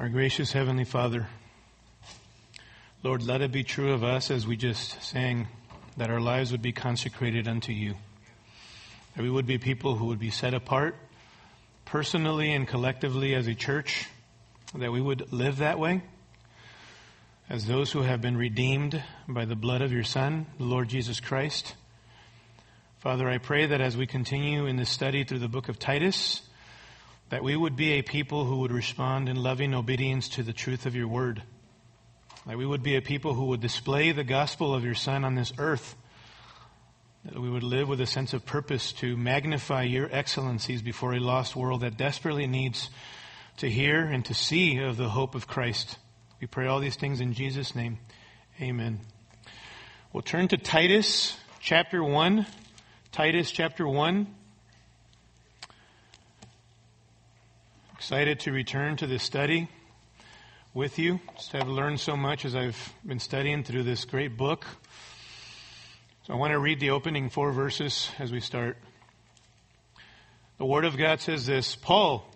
Our gracious Heavenly Father, Lord, let it be true of us as we just sang that our lives would be consecrated unto you. That we would be people who would be set apart personally and collectively as a church, that we would live that way as those who have been redeemed by the blood of your Son, the Lord Jesus Christ. Father, I pray that as we continue in this study through the book of Titus, that we would be a people who would respond in loving obedience to the truth of your word. That we would be a people who would display the gospel of your Son on this earth. That we would live with a sense of purpose to magnify your excellencies before a lost world that desperately needs to hear and to see of the hope of Christ. We pray all these things in Jesus' name. Amen. We'll turn to Titus chapter 1. Titus chapter 1. Excited to return to this study with you. Just have learned so much as I've been studying through this great book. So I want to read the opening four verses as we start. The Word of God says this Paul,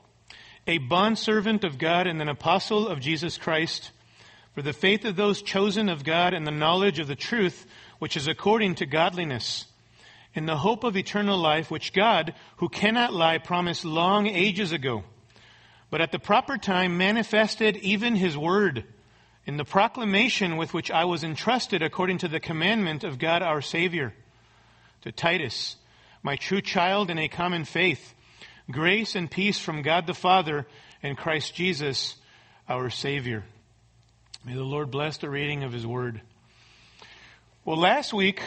a bondservant of God and an apostle of Jesus Christ, for the faith of those chosen of God and the knowledge of the truth, which is according to godliness, in the hope of eternal life, which God, who cannot lie, promised long ages ago but at the proper time manifested even his word in the proclamation with which I was entrusted according to the commandment of God our Savior. To Titus, my true child in a common faith, grace and peace from God the Father and Christ Jesus our Savior. May the Lord bless the reading of his word. Well, last week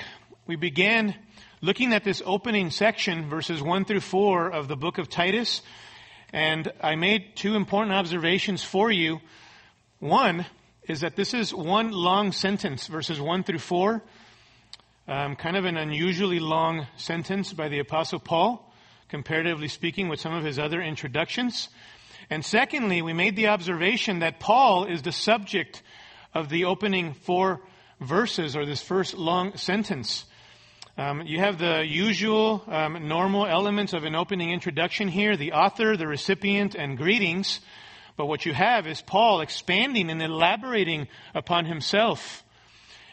we began looking at this opening section, verses 1 through 4 of the book of Titus. And I made two important observations for you. One is that this is one long sentence, verses 1 through 4. Um, kind of an unusually long sentence by the Apostle Paul, comparatively speaking, with some of his other introductions. And secondly, we made the observation that Paul is the subject of the opening four verses, or this first long sentence. Um, you have the usual um, normal elements of an opening introduction here the author, the recipient, and greetings. But what you have is Paul expanding and elaborating upon himself.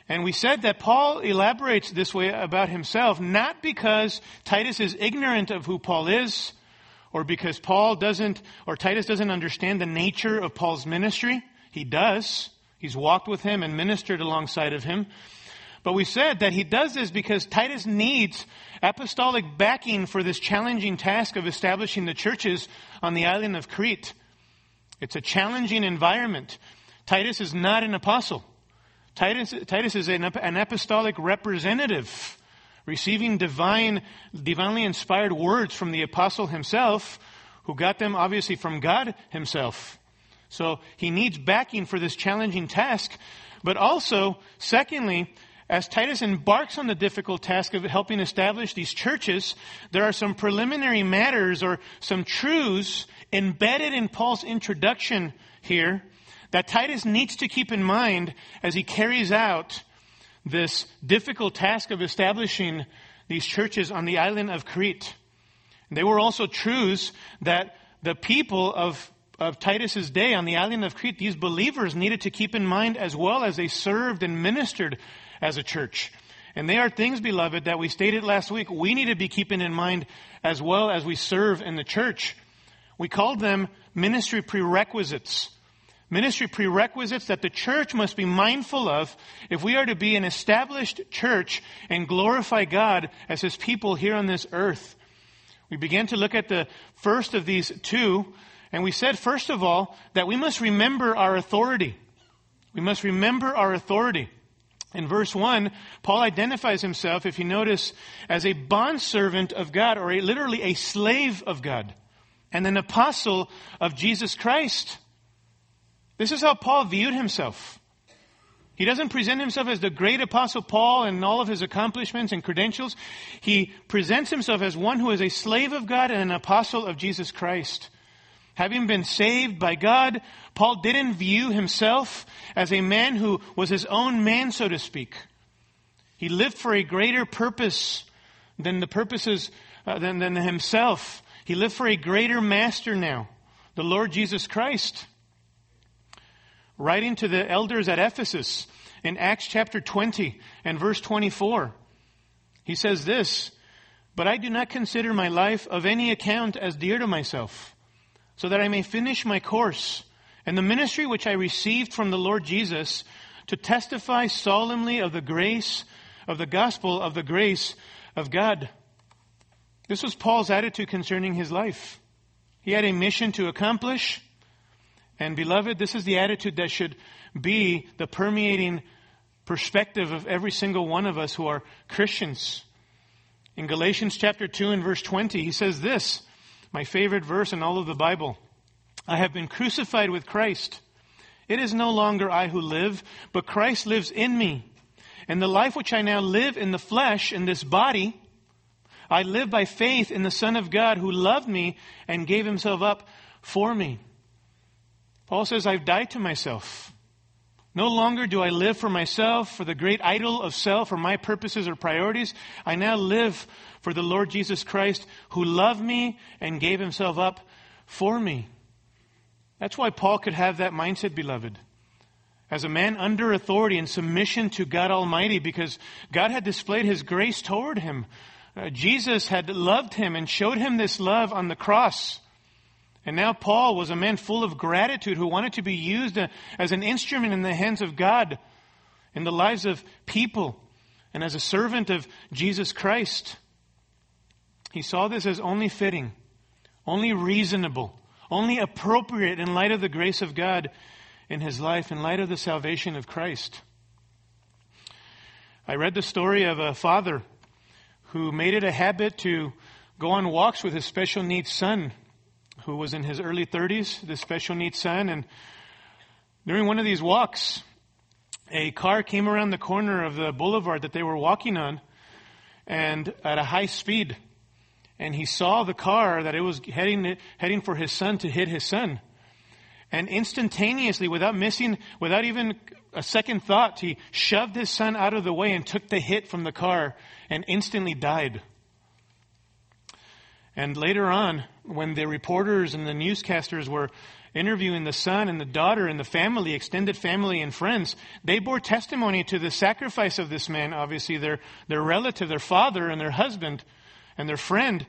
And we said that Paul elaborates this way about himself not because Titus is ignorant of who Paul is, or because Paul doesn't, or Titus doesn't understand the nature of Paul's ministry. He does. He's walked with him and ministered alongside of him. But we said that he does this because Titus needs apostolic backing for this challenging task of establishing the churches on the island of Crete. It's a challenging environment. Titus is not an apostle. Titus, Titus is an, an apostolic representative, receiving divine, divinely inspired words from the apostle himself, who got them obviously from God himself. So he needs backing for this challenging task. But also, secondly, as Titus embarks on the difficult task of helping establish these churches, there are some preliminary matters or some truths embedded in Paul's introduction here that Titus needs to keep in mind as he carries out this difficult task of establishing these churches on the island of Crete. They were also truths that the people of, of Titus's day on the island of Crete, these believers needed to keep in mind as well as they served and ministered as a church. And they are things, beloved, that we stated last week we need to be keeping in mind as well as we serve in the church. We called them ministry prerequisites. Ministry prerequisites that the church must be mindful of if we are to be an established church and glorify God as His people here on this earth. We began to look at the first of these two, and we said, first of all, that we must remember our authority. We must remember our authority. In verse 1, Paul identifies himself, if you notice, as a bondservant of God, or a, literally a slave of God, and an apostle of Jesus Christ. This is how Paul viewed himself. He doesn't present himself as the great apostle Paul and all of his accomplishments and credentials. He presents himself as one who is a slave of God and an apostle of Jesus Christ. Having been saved by God, Paul didn't view himself as a man who was his own man, so to speak. He lived for a greater purpose than the purposes, uh, than, than himself. He lived for a greater master now, the Lord Jesus Christ. writing to the elders at Ephesus in Acts chapter 20 and verse 24. He says this, But I do not consider my life of any account as dear to myself, so that I may finish my course and the ministry which I received from the Lord Jesus to testify solemnly of the grace, of the gospel of the grace of God. This was Paul's attitude concerning his life. He had a mission to accomplish. And beloved, this is the attitude that should be the permeating perspective of every single one of us who are Christians. In Galatians chapter 2 and verse 20, he says this, my favorite verse in all of the Bible. I have been crucified with Christ. It is no longer I who live, but Christ lives in me. And the life which I now live in the flesh, in this body, I live by faith in the Son of God who loved me and gave himself up for me. Paul says, I've died to myself. No longer do I live for myself, for the great idol of self, or my purposes or priorities. I now live for the Lord Jesus Christ who loved me and gave himself up for me. That's why Paul could have that mindset, beloved. As a man under authority and submission to God Almighty, because God had displayed his grace toward him. Uh, Jesus had loved him and showed him this love on the cross. And now Paul was a man full of gratitude who wanted to be used uh, as an instrument in the hands of God in the lives of people and as a servant of Jesus Christ. He saw this as only fitting, only reasonable, only appropriate in light of the grace of God in his life, in light of the salvation of Christ. I read the story of a father who made it a habit to go on walks with his special needs son, who was in his early 30s, this special needs son. And during one of these walks, a car came around the corner of the boulevard that they were walking on and at a high speed. And he saw the car that it was heading, heading for his son to hit his son. And instantaneously, without missing, without even a second thought, he shoved his son out of the way and took the hit from the car and instantly died. And later on, when the reporters and the newscasters were interviewing the son and the daughter and the family, extended family and friends, they bore testimony to the sacrifice of this man, obviously their, their relative, their father and their husband and their friend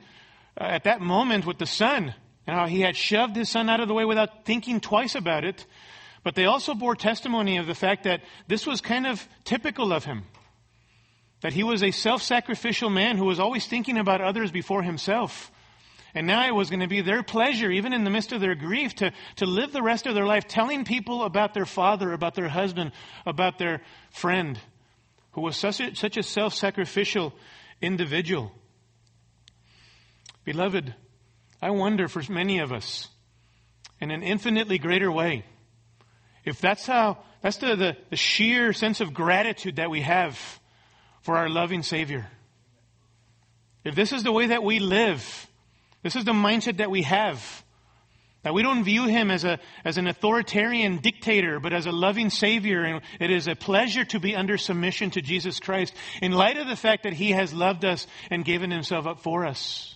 uh, at that moment with the son and how he had shoved his son out of the way without thinking twice about it. But they also bore testimony of the fact that this was kind of typical of him. That he was a self-sacrificial man who was always thinking about others before himself. And now it was going to be their pleasure, even in the midst of their grief, to, to live the rest of their life telling people about their father, about their husband, about their friend, who was such a, such a self-sacrificial individual. Beloved, I wonder for many of us, in an infinitely greater way, if that's how, that's the, the, the sheer sense of gratitude that we have for our loving Savior. If this is the way that we live, this is the mindset that we have, that we don't view Him as, a, as an authoritarian dictator, but as a loving Savior, and it is a pleasure to be under submission to Jesus Christ in light of the fact that He has loved us and given Himself up for us.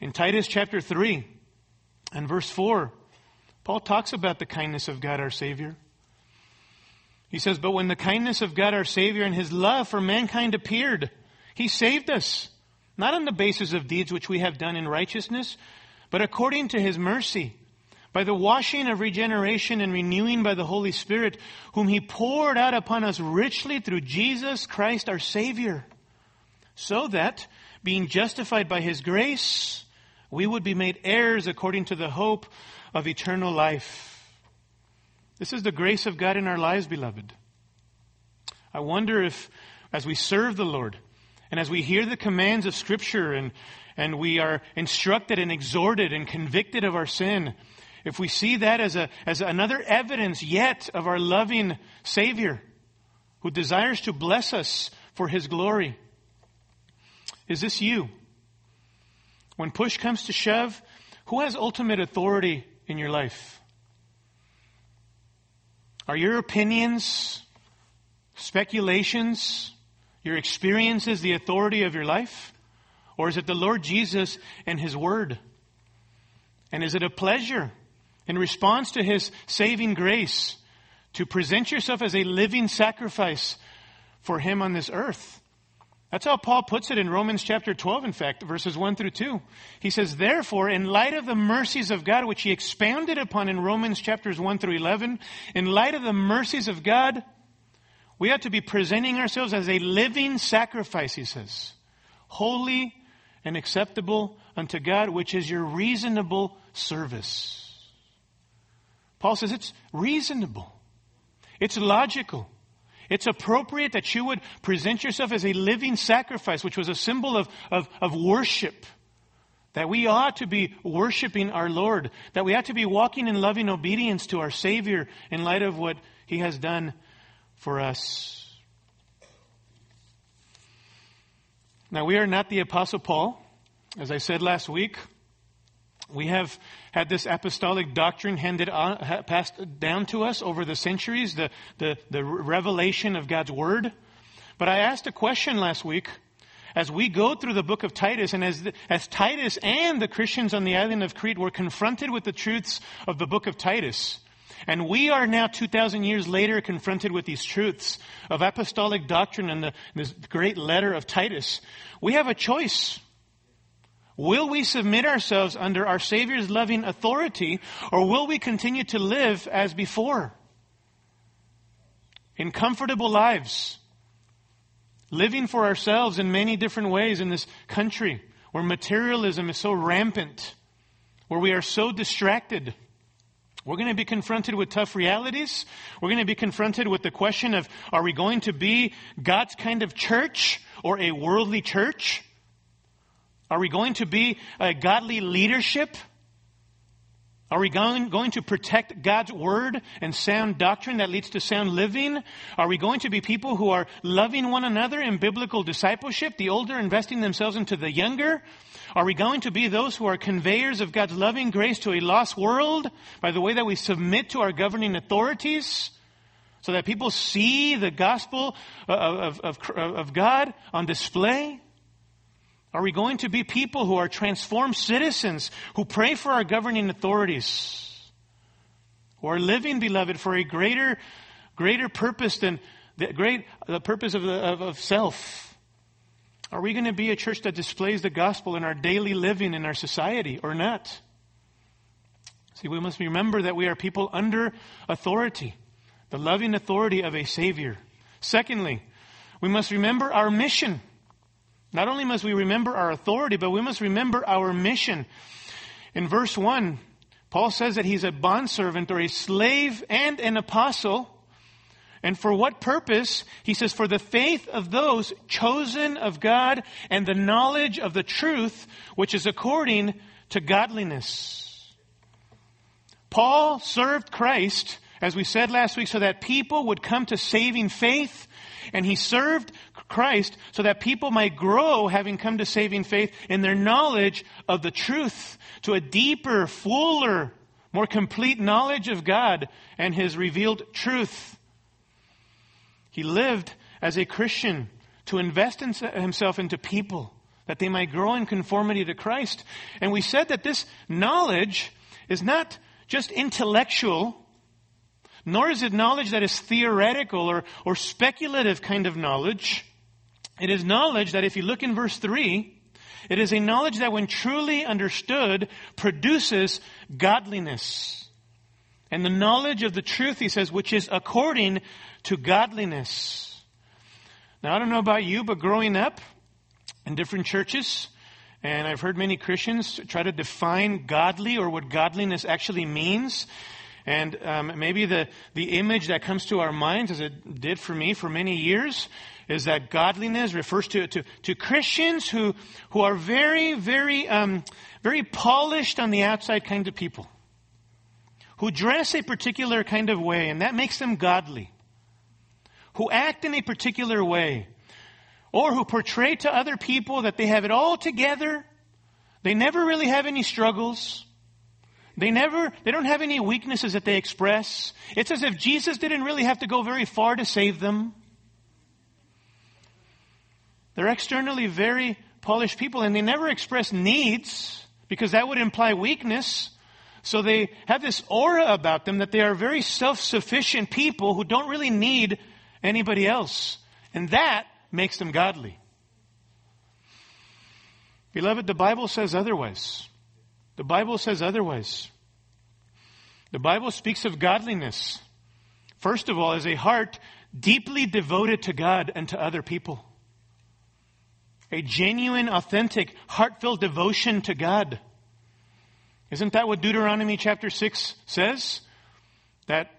In Titus chapter 3 and verse 4, Paul talks about the kindness of God our Savior. He says, But when the kindness of God our Savior and His love for mankind appeared, He saved us, not on the basis of deeds which we have done in righteousness, but according to His mercy, by the washing of regeneration and renewing by the Holy Spirit, whom He poured out upon us richly through Jesus Christ our Savior, so that, being justified by His grace, we would be made heirs according to the hope of eternal life. This is the grace of God in our lives, beloved. I wonder if, as we serve the Lord, and as we hear the commands of Scripture, and, and we are instructed and exhorted and convicted of our sin, if we see that as, a, as another evidence yet of our loving Savior, who desires to bless us for His glory, is this you? When push comes to shove, who has ultimate authority in your life? Are your opinions, speculations, your experiences the authority of your life? Or is it the Lord Jesus and His Word? And is it a pleasure in response to his saving grace to present yourself as a living sacrifice for him on this earth. That's how Paul puts it in Romans chapter 12, in fact, verses 1 through 2. He says, Therefore, in light of the mercies of God, which he expounded upon in Romans chapters 1 through 11, in light of the mercies of God, we ought to be presenting ourselves as a living sacrifice, he says, holy and acceptable unto God, which is your reasonable service. Paul says it's reasonable. It's logical. It's appropriate that you would present yourself as a living sacrifice, which was a symbol of, of, of worship. That we ought to be worshiping our Lord. That we ought to be walking in loving obedience to our Savior in light of what He has done for us. Now, we are not the Apostle Paul. As I said last week, we have had this apostolic doctrine handed uh, on, passed down to us over the centuries, the, the, the revelation of God's Word. But I asked a question last week as we go through the book of Titus, and as, as Titus and the Christians on the island of Crete were confronted with the truths of the book of Titus, and we are now 2,000 years later confronted with these truths of apostolic doctrine and the, this great letter of Titus, we have a choice. Will we submit ourselves under our Savior's loving authority, or will we continue to live as before? In comfortable lives, living for ourselves in many different ways in this country where materialism is so rampant, where we are so distracted. We're going to be confronted with tough realities. We're going to be confronted with the question of, are we going to be God's kind of church or a worldly church? Are we going to be a godly leadership? Are we going, going to protect God's word and sound doctrine that leads to sound living? Are we going to be people who are loving one another in biblical discipleship, the older investing themselves into the younger? Are we going to be those who are conveyors of God's loving grace to a lost world by the way that we submit to our governing authorities? So that people see the gospel uh, of, of, of, of God on display? Are we going to be people who are transformed citizens who pray for our governing authorities? Who are living, beloved, for a greater, greater purpose than the great, the purpose of, the, of, of self? Are we going to be a church that displays the gospel in our daily living in our society or not? See, we must remember that we are people under authority, the loving authority of a Savior. Secondly, we must remember our mission. Not only must we remember our authority, but we must remember our mission. In verse 1, Paul says that he's a bondservant or a slave and an apostle. And for what purpose? He says, for the faith of those chosen of God and the knowledge of the truth, which is according to godliness. Paul served Christ, as we said last week, so that people would come to saving faith. And he served Christ so that people might grow, having come to saving faith, in their knowledge of the truth, to a deeper, fuller, more complete knowledge of God and His revealed truth. He lived as a Christian to invest in himself into people that they might grow in conformity to Christ. And we said that this knowledge is not just intellectual, nor is it knowledge that is theoretical or, or speculative kind of knowledge. It is knowledge that if you look in verse 3, it is a knowledge that when truly understood produces godliness. And the knowledge of the truth, he says, which is according to godliness. Now, I don't know about you, but growing up in different churches, and I've heard many Christians try to define godly or what godliness actually means. And um, maybe the, the image that comes to our minds, as it did for me for many years, is that godliness refers to, to, to Christians who, who are very, very, um, very polished on the outside kind of people. Who dress a particular kind of way, and that makes them godly. Who act in a particular way. Or who portray to other people that they have it all together. They never really have any struggles. They never, they don't have any weaknesses that they express. It's as if Jesus didn't really have to go very far to save them. They're externally very polished people and they never express needs because that would imply weakness. So they have this aura about them that they are very self-sufficient people who don't really need anybody else. And that makes them godly. Beloved, the Bible says otherwise. The Bible says otherwise. The Bible speaks of godliness, first of all, as a heart deeply devoted to God and to other people. A genuine, authentic, heartfelt devotion to God. Isn't that what Deuteronomy chapter 6 says? That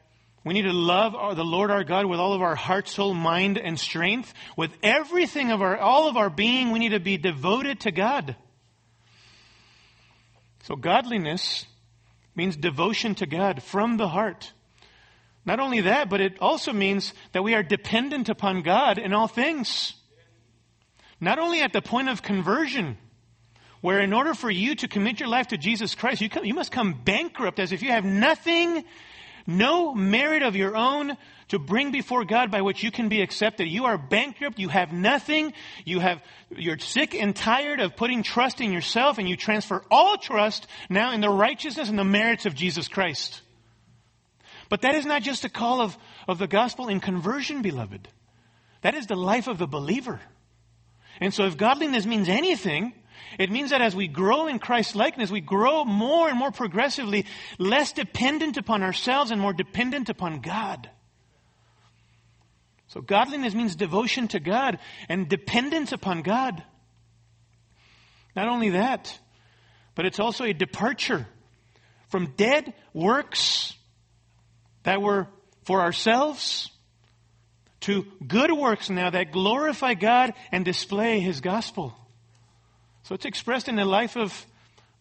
we need to love our, the Lord our God with all of our heart, soul, mind, and strength. With everything of our, all of our being, we need to be devoted to God. So godliness means devotion to God from the heart. Not only that, but it also means that we are dependent upon God in all things. Not only at the point of conversion, where in order for you to commit your life to Jesus Christ, you, come, you must come bankrupt as if you have nothing, no merit of your own to bring before God by which you can be accepted. You are bankrupt. You have nothing. You have, you're sick and tired of putting trust in yourself and you transfer all trust now in the righteousness and the merits of Jesus Christ. But that is not just a call of, of the gospel in conversion, beloved. That is the life of the believer. And so if godliness means anything, it means that as we grow in Christ's likeness, we grow more and more progressively, less dependent upon ourselves and more dependent upon God. So godliness means devotion to God and dependence upon God. Not only that, but it's also a departure from dead works that were for ourselves to good works now that glorify God and display His gospel. So it's expressed in the life of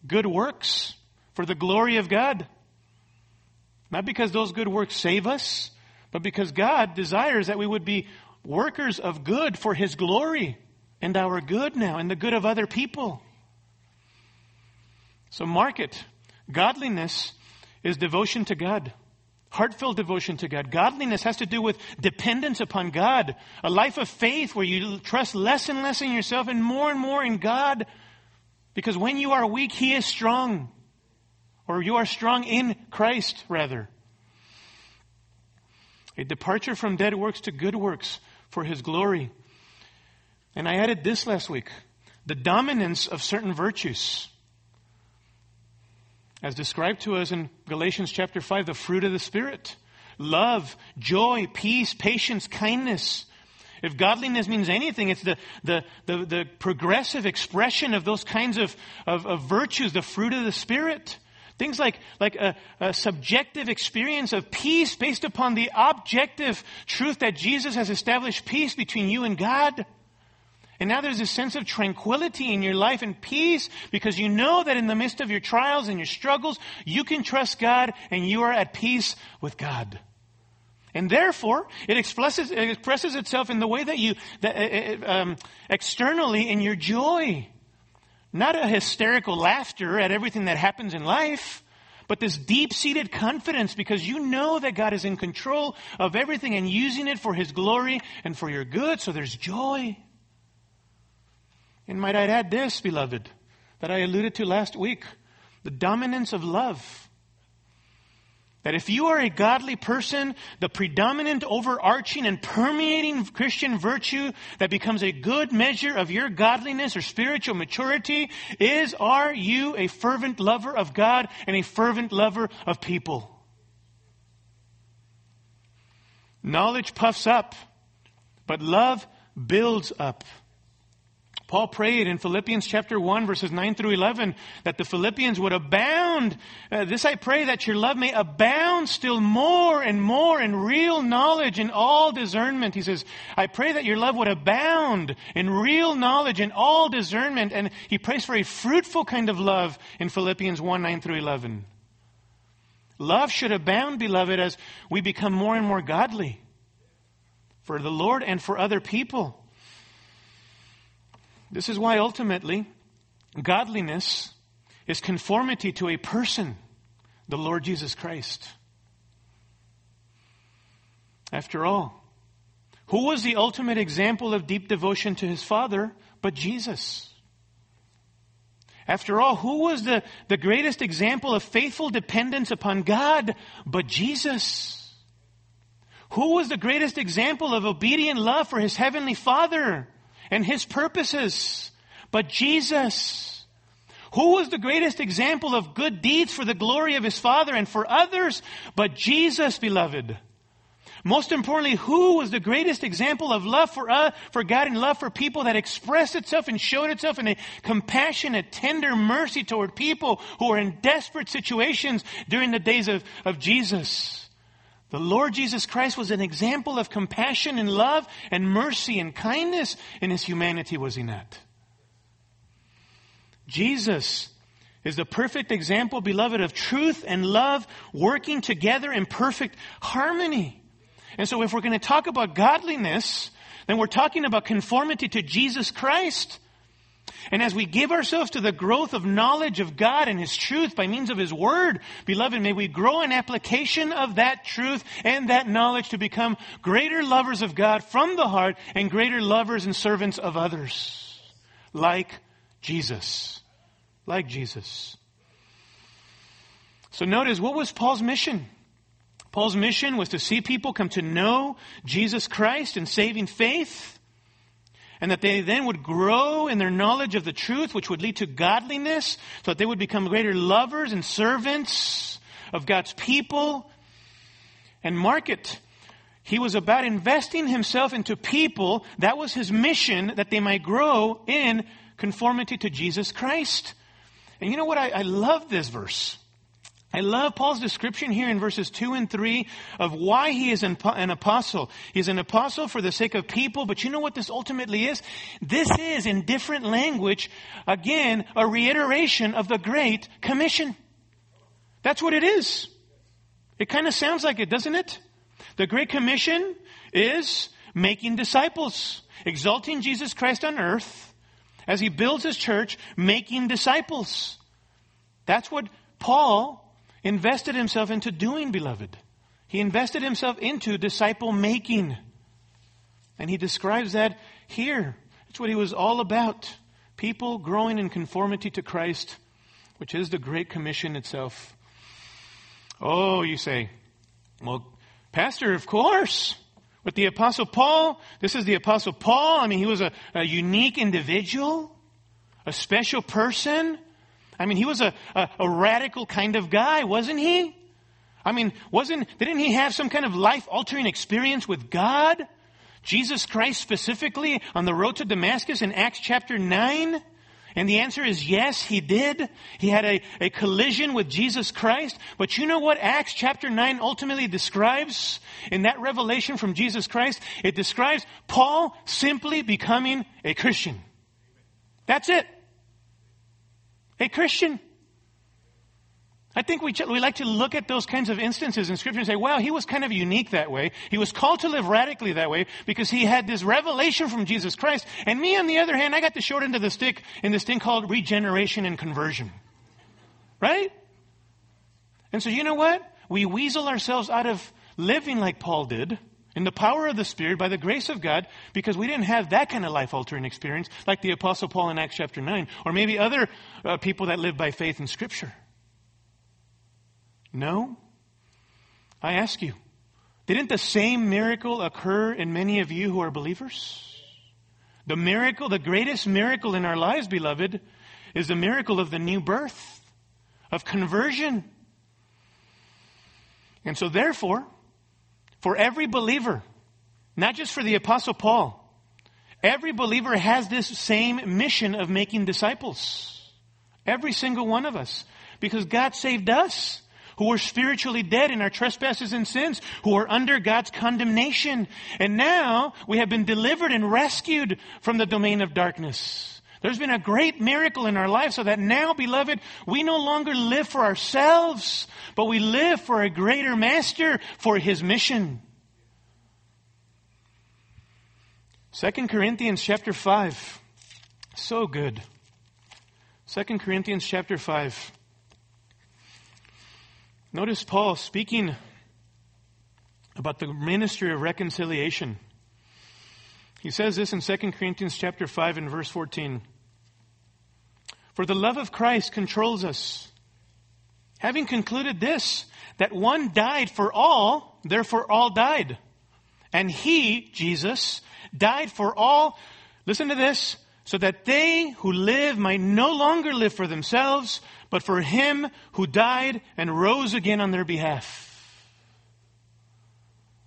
good works for the glory of God. Not because those good works save us, but because God desires that we would be workers of good for His glory and our good now and the good of other people. So mark it. Godliness is devotion to God. Heartfelt devotion to God. Godliness has to do with dependence upon God. A life of faith where you trust less and less in yourself and more and more in God. Because when you are weak, He is strong. Or you are strong in Christ, rather. A departure from dead works to good works for His glory. And I added this last week. The dominance of certain virtues. As described to us in Galatians chapter 5, the fruit of the Spirit. Love, joy, peace, patience, kindness. If godliness means anything, it's the, the, the, the progressive expression of those kinds of, of, of virtues, the fruit of the Spirit. Things like, like a, a, subjective experience of peace based upon the objective truth that Jesus has established peace between you and God. And now there's a sense of tranquility in your life and peace because you know that in the midst of your trials and your struggles, you can trust God and you are at peace with God. And therefore, it expresses, it expresses itself in the way that you, that, uh, uh um, externally in your joy. Not a hysterical laughter at everything that happens in life, but this deep seated confidence because you know that God is in control of everything and using it for His glory and for your good, so there's joy. And might I add this, beloved, that I alluded to last week the dominance of love. That if you are a godly person, the predominant, overarching, and permeating Christian virtue that becomes a good measure of your godliness or spiritual maturity is, are you a fervent lover of God and a fervent lover of people? Knowledge puffs up, but love builds up. Paul prayed in Philippians chapter 1 verses 9 through 11 that the Philippians would abound. Uh, this I pray that your love may abound still more and more in real knowledge and all discernment. He says, I pray that your love would abound in real knowledge and all discernment. And he prays for a fruitful kind of love in Philippians 1 9 through 11. Love should abound, beloved, as we become more and more godly for the Lord and for other people. This is why ultimately godliness is conformity to a person, the Lord Jesus Christ. After all, who was the ultimate example of deep devotion to his Father but Jesus? After all, who was the, the greatest example of faithful dependence upon God but Jesus? Who was the greatest example of obedient love for his heavenly Father and his purposes but Jesus? Who was the greatest example of good deeds for the glory of his Father and for others but Jesus, beloved? Most importantly, who was the greatest example of love for, uh, for God and love for people that expressed itself and showed itself in a compassionate, tender mercy toward people who were in desperate situations during the days of, of Jesus? The Lord Jesus Christ was an example of compassion and love and mercy and kindness in his humanity, was he not? Jesus is the perfect example, beloved, of truth and love working together in perfect harmony. And so if we're going to talk about godliness, then we're talking about conformity to Jesus Christ. And as we give ourselves to the growth of knowledge of God and His truth by means of His Word, beloved, may we grow in application of that truth and that knowledge to become greater lovers of God from the heart and greater lovers and servants of others. Like Jesus. Like Jesus. So notice, what was Paul's mission? Paul's mission was to see people come to know Jesus Christ in saving faith, and that they then would grow in their knowledge of the truth, which would lead to godliness, so that they would become greater lovers and servants of God's people. And mark it. He was about investing himself into people. That was his mission, that they might grow in conformity to Jesus Christ. And you know what? I, I love this verse. I love Paul's description here in verses 2 and 3 of why he is an, apostle. He's an apostle for the sake of people, but you know what this ultimately is? This is, in different language, again, a reiteration of the Great Commission. That's what it is. It kind of sounds like it, doesn't it? The Great Commission is making disciples, exalting Jesus Christ on earth as he builds his church, making disciples. That's what Paul invested himself into doing, beloved. He invested himself into disciple making. And he describes that here. It's what he was all about. People growing in conformity to Christ, which is the Great Commission itself. Oh, you say, well, Pastor, of course. With the Apostle Paul, this is the Apostle Paul. I mean, he was a, a unique individual, a special person. I mean, he was a, a, a radical kind of guy, wasn't he? I mean, wasn't, didn't he have some kind of life altering experience with God? Jesus Christ specifically on the road to Damascus in Acts chapter 9? And the answer is yes, he did. He had a, a collision with Jesus Christ. But you know what Acts chapter 9 ultimately describes in that revelation from Jesus Christ? It describes Paul simply becoming a Christian. That's it a Christian. I think we, we like to look at those kinds of instances in Scripture and say, well, he was kind of unique that way. He was called to live radically that way because he had this revelation from Jesus Christ. And me, on the other hand, I got the short end of the stick in this thing called regeneration and conversion. Right? And so, you know what? We weasel ourselves out of living like Paul did in the power of the Spirit, by the grace of God, because we didn't have that kind of life altering experience like the Apostle Paul in Acts chapter 9, or maybe other uh, people that live by faith in Scripture. No? I ask you, didn't the same miracle occur in many of you who are believers? The miracle, the greatest miracle in our lives, beloved, is the miracle of the new birth, of conversion. And so, therefore, for every believer, not just for the Apostle Paul. Every believer has this same mission of making disciples. Every single one of us. Because God saved us, who were spiritually dead in our trespasses and sins, who are under God's condemnation. And now we have been delivered and rescued from the domain of darkness. There's been a great miracle in our life so that now, beloved, we no longer live for ourselves, but we live for a greater master for his mission. 2 Corinthians chapter 5. So good. 2 Corinthians chapter 5. Notice Paul speaking about the ministry of reconciliation. He says this in 2 Corinthians chapter 5 and verse 14. For the love of Christ controls us. Having concluded this, that one died for all, therefore all died. And he, Jesus, died for all, listen to this, so that they who live might no longer live for themselves, but for him who died and rose again on their behalf.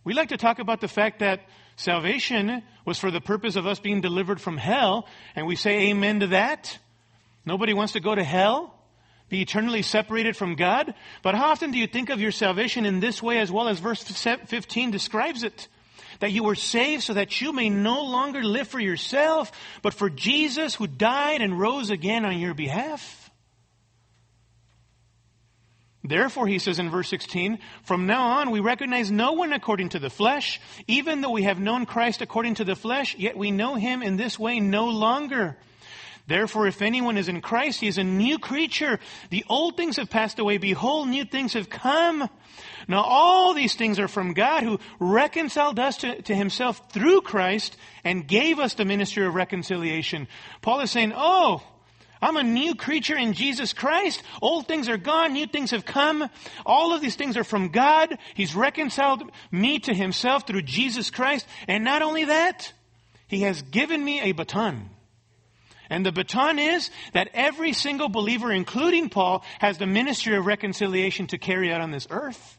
We like to talk about the fact that salvation was for the purpose of us being delivered from hell, and we say amen to that. Nobody wants to go to hell, be eternally separated from God. But how often do you think of your salvation in this way as well as verse 15 describes it? That you were saved so that you may no longer live for yourself, but for Jesus who died and rose again on your behalf. Therefore, he says in verse 16, from now on we recognize no one according to the flesh, even though we have known Christ according to the flesh, yet we know him in this way no longer. Therefore, if anyone is in Christ, he is a new creature. The old things have passed away. Behold, new things have come. Now all these things are from God who reconciled us to, to himself through Christ and gave us the ministry of reconciliation. Paul is saying, oh, I'm a new creature in Jesus Christ. Old things are gone, new things have come. All of these things are from God. He's reconciled me to himself through Jesus Christ. And not only that, he has given me a baton. And the baton is that every single believer, including Paul, has the ministry of reconciliation to carry out on this earth.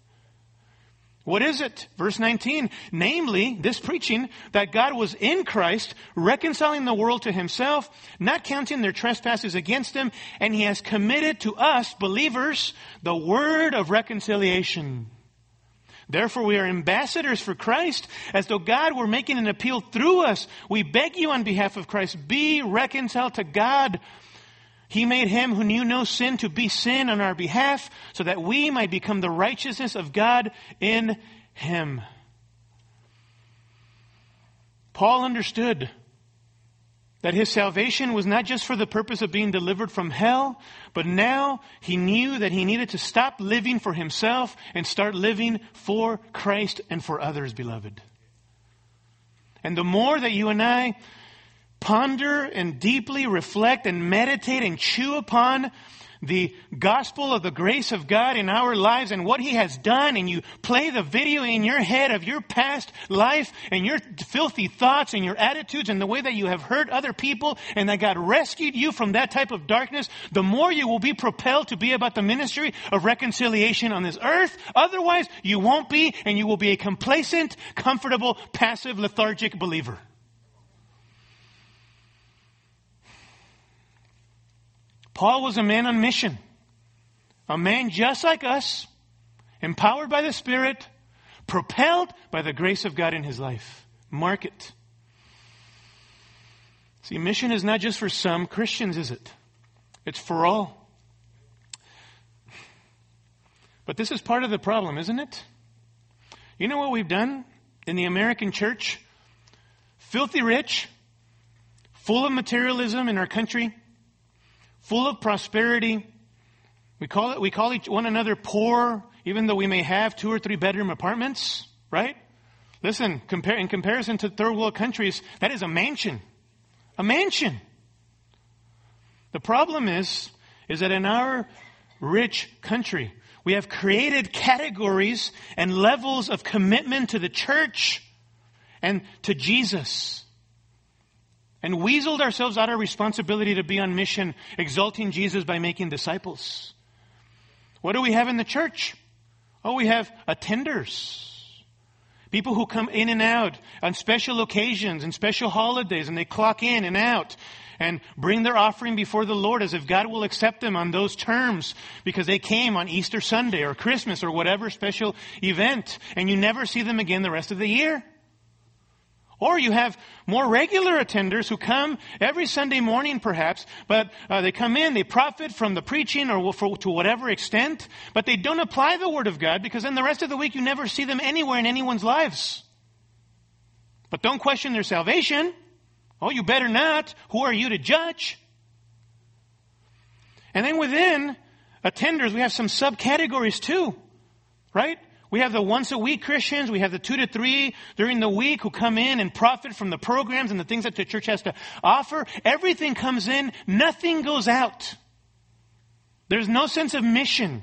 What is it? Verse 19. Namely, this preaching that God was in Christ, reconciling the world to himself, not counting their trespasses against them, and he has committed to us, believers, the word of reconciliation. Therefore, we are ambassadors for Christ, as though God were making an appeal through us. We beg you on behalf of Christ, be reconciled to God. He made him who knew no sin to be sin on our behalf, so that we might become the righteousness of God in him. Paul understood that his salvation was not just for the purpose of being delivered from hell, but now he knew that he needed to stop living for himself and start living for Christ and for others, beloved. And the more that you and I ponder and deeply reflect and meditate and chew upon the gospel of the grace of God in our lives and what He has done, and you play the video in your head of your past life and your filthy thoughts and your attitudes and the way that you have hurt other people and that God rescued you from that type of darkness, the more you will be propelled to be about the ministry of reconciliation on this earth. Otherwise, you won't be, and you will be a complacent, comfortable, passive, lethargic believer. Paul was a man on mission, a man just like us, empowered by the Spirit, propelled by the grace of God in his life. Mark it. See, mission is not just for some Christians, is it? It's for all. But this is part of the problem, isn't it? You know what we've done in the American church? Filthy rich, full of materialism in our country, full of prosperity. We call it, we call each one another poor, even though we may have two or three bedroom apartments, right? Listen, compare, in comparison to third world countries, that is a mansion. A mansion. The problem is, is that in our rich country, we have created categories and levels of commitment to the church and to Jesus and weaseled ourselves out of responsibility to be on mission, exalting Jesus by making disciples. What do we have in the church? Oh, we have attenders. People who come in and out on special occasions and special holidays and they clock in and out and bring their offering before the Lord as if God will accept them on those terms because they came on Easter Sunday or Christmas or whatever special event and you never see them again the rest of the year. Or you have more regular attenders who come every Sunday morning perhaps, but uh, they come in, they profit from the preaching or for, to whatever extent, but they don't apply the Word of God because then the rest of the week you never see them anywhere in anyone's lives. But don't question their salvation. Oh, you better not. Who are you to judge? And then within attenders, we have some subcategories too, right? We have the once a week Christians. We have the two to three during the week who come in and profit from the programs and the things that the church has to offer. Everything comes in. Nothing goes out. There's no sense of mission.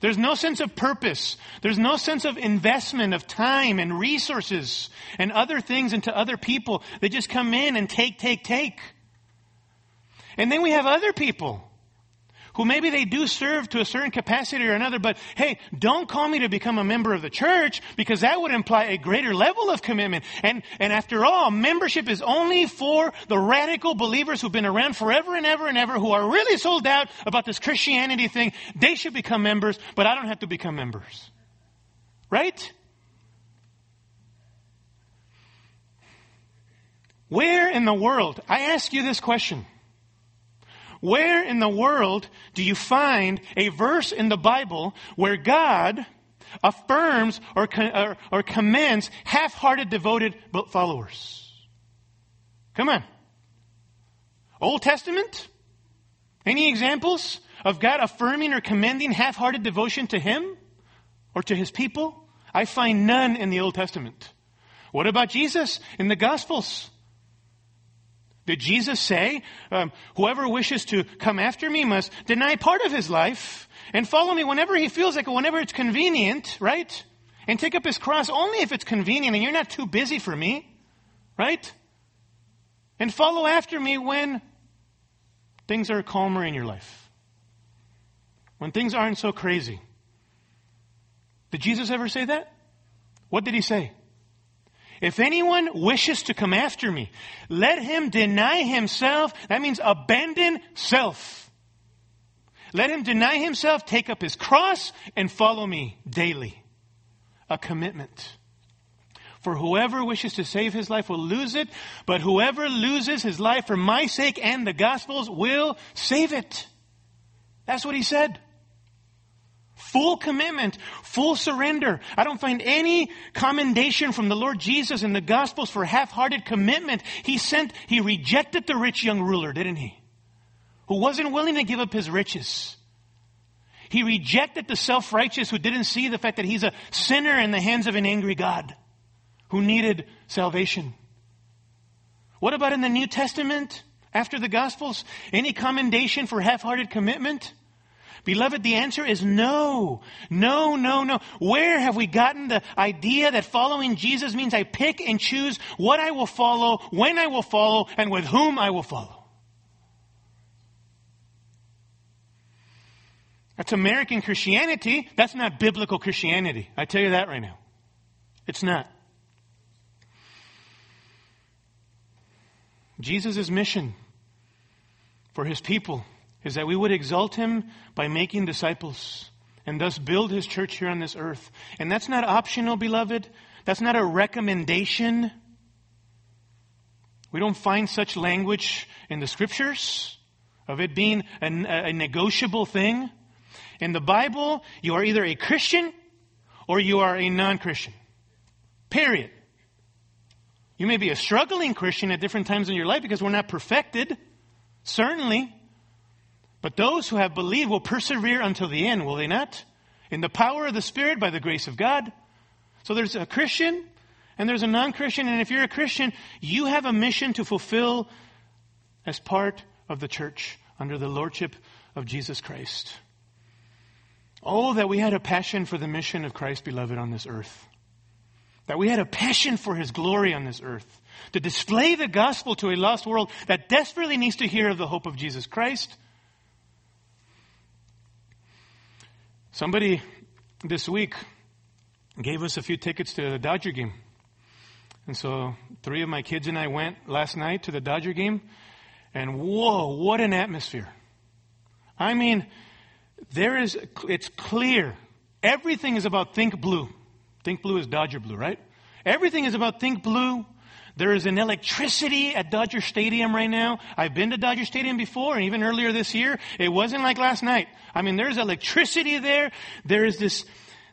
There's no sense of purpose. There's no sense of investment of time and resources and other things into other people. They just come in and take, take, take. And then we have other people who maybe they do serve to a certain capacity or another, but hey, don't call me to become a member of the church because that would imply a greater level of commitment. And, and after all, membership is only for the radical believers who've been around forever and ever and ever who are really sold out about this Christianity thing. They should become members, but I don't have to become members. Right? Where in the world, I ask you this question. Where in the world do you find a verse in the Bible where God affirms or, or, or commends half-hearted devoted followers? Come on. Old Testament? Any examples of God affirming or commending half-hearted devotion to Him or to His people? I find none in the Old Testament. What about Jesus in the Gospels? Did Jesus say, um, whoever wishes to come after me must deny part of his life and follow me whenever he feels like it, whenever it's convenient, right? And take up his cross only if it's convenient and you're not too busy for me, right? And follow after me when things are calmer in your life. When things aren't so crazy. Did Jesus ever say that? What did he say? If anyone wishes to come after me, let him deny himself. That means abandon self. Let him deny himself, take up his cross, and follow me daily. A commitment. For whoever wishes to save his life will lose it, but whoever loses his life for my sake and the gospel's will save it. That's what he said. Full commitment, full surrender. I don't find any commendation from the Lord Jesus in the Gospels for half-hearted commitment. He sent, he rejected the rich young ruler, didn't he? Who wasn't willing to give up his riches. He rejected the self-righteous who didn't see the fact that he's a sinner in the hands of an angry God who needed salvation. What about in the New Testament after the Gospels? Any commendation for half-hearted commitment? Beloved, the answer is no. No, no, no. Where have we gotten the idea that following Jesus means I pick and choose what I will follow, when I will follow, and with whom I will follow? That's American Christianity. That's not biblical Christianity. I tell you that right now. It's not. Jesus' mission for his people is that we would exalt him by making disciples and thus build his church here on this earth. And that's not optional, beloved. That's not a recommendation. We don't find such language in the scriptures of it being a, a negotiable thing. In the Bible, you are either a Christian or you are a non-Christian. Period. You may be a struggling Christian at different times in your life because we're not perfected. Certainly. But those who have believed will persevere until the end, will they not? In the power of the Spirit by the grace of God. So there's a Christian and there's a non-Christian. And if you're a Christian, you have a mission to fulfill as part of the church under the Lordship of Jesus Christ. Oh, that we had a passion for the mission of Christ, beloved, on this earth. That we had a passion for His glory on this earth. To display the gospel to a lost world that desperately needs to hear of the hope of Jesus Christ Somebody this week gave us a few tickets to the Dodger game. And so three of my kids and I went last night to the Dodger game. And whoa, what an atmosphere. I mean, there is, it's clear. Everything is about think blue. Think blue is Dodger blue, right? Everything is about think blue. There is an electricity at Dodger Stadium right now. I've been to Dodger Stadium before, and even earlier this year. It wasn't like last night. I mean, there's electricity there. There is this,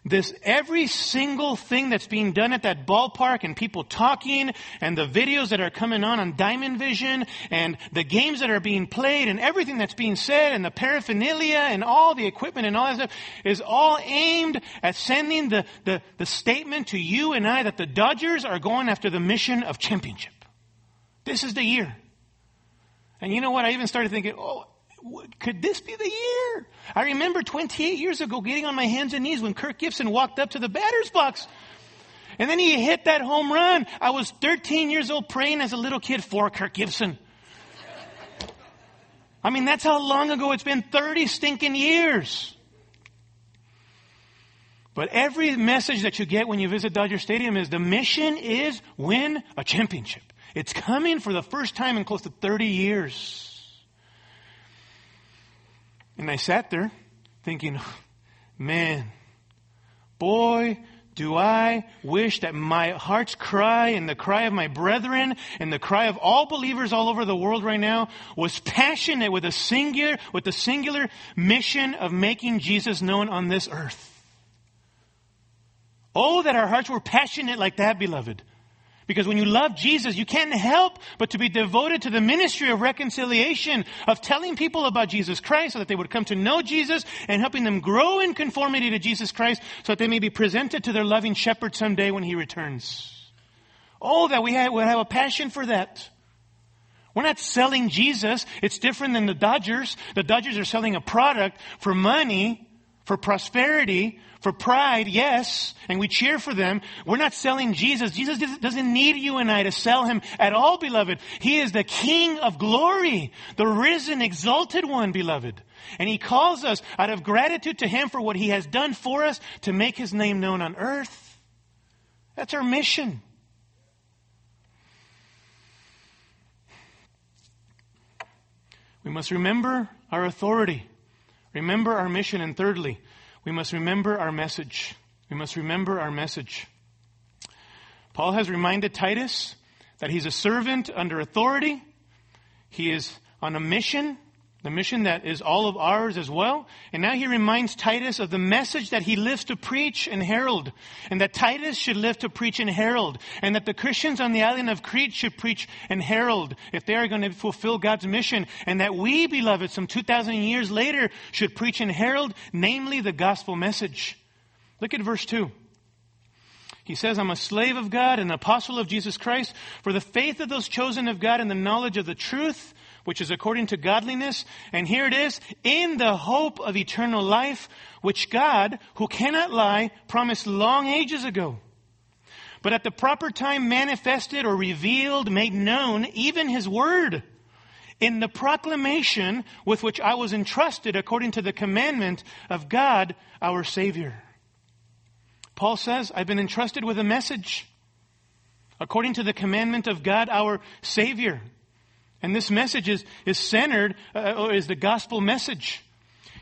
this every single thing that's being done at that ballpark and people talking and the videos that are coming on on Diamond Vision and the games that are being played and everything that's being said and the paraphernalia and all the equipment and all that stuff is all aimed at sending the, the, the statement to you and I that the Dodgers are going after the mission of championship. This is the year. And you know what? I even started thinking, oh, could this be the year? I remember 28 years ago getting on my hands and knees when Kirk Gibson walked up to the batter's box. And then he hit that home run. I was 13 years old praying as a little kid for Kirk Gibson. I mean, that's how long ago it's been 30 stinking years. But every message that you get when you visit Dodger Stadium is the mission is win a championship. It's coming for the first time in close to 30 years. And I sat there thinking, man, boy, do I wish that my heart's cry and the cry of my brethren and the cry of all believers all over the world right now was passionate with a singular, with the singular mission of making Jesus known on this earth. Oh, that our hearts were passionate like that, beloved. Because when you love Jesus, you can't help but to be devoted to the ministry of reconciliation, of telling people about Jesus Christ so that they would come to know Jesus and helping them grow in conformity to Jesus Christ so that they may be presented to their loving shepherd someday when he returns. Oh, that we have, have a passion for that. We're not selling Jesus. It's different than the Dodgers. The Dodgers are selling a product for money, for prosperity, for pride, yes, and we cheer for them. We're not selling Jesus. Jesus doesn't need you and I to sell him at all, beloved. He is the King of glory, the risen, exalted one, beloved. And he calls us out of gratitude to him for what he has done for us to make his name known on earth. That's our mission. We must remember our authority. Remember our mission. And thirdly, we must remember our message. We must remember our message. Paul has reminded Titus that he's a servant under authority. He is on a mission the mission that is all of ours as well. And now he reminds Titus of the message that he lives to preach and herald. And that Titus should live to preach and herald. And that the Christians on the island of Crete should preach and herald if they are going to fulfill God's mission. And that we, beloved, some 2,000 years later, should preach and herald, namely the gospel message. Look at verse 2. He says, I'm a slave of God, an apostle of Jesus Christ, for the faith of those chosen of God and the knowledge of the truth which is according to godliness. And here it is, in the hope of eternal life, which God, who cannot lie, promised long ages ago. But at the proper time manifested or revealed, made known, even his word, in the proclamation with which I was entrusted according to the commandment of God, our Savior. Paul says, I've been entrusted with a message according to the commandment of God, our Savior. And this message is, is centered, uh, or is the gospel message.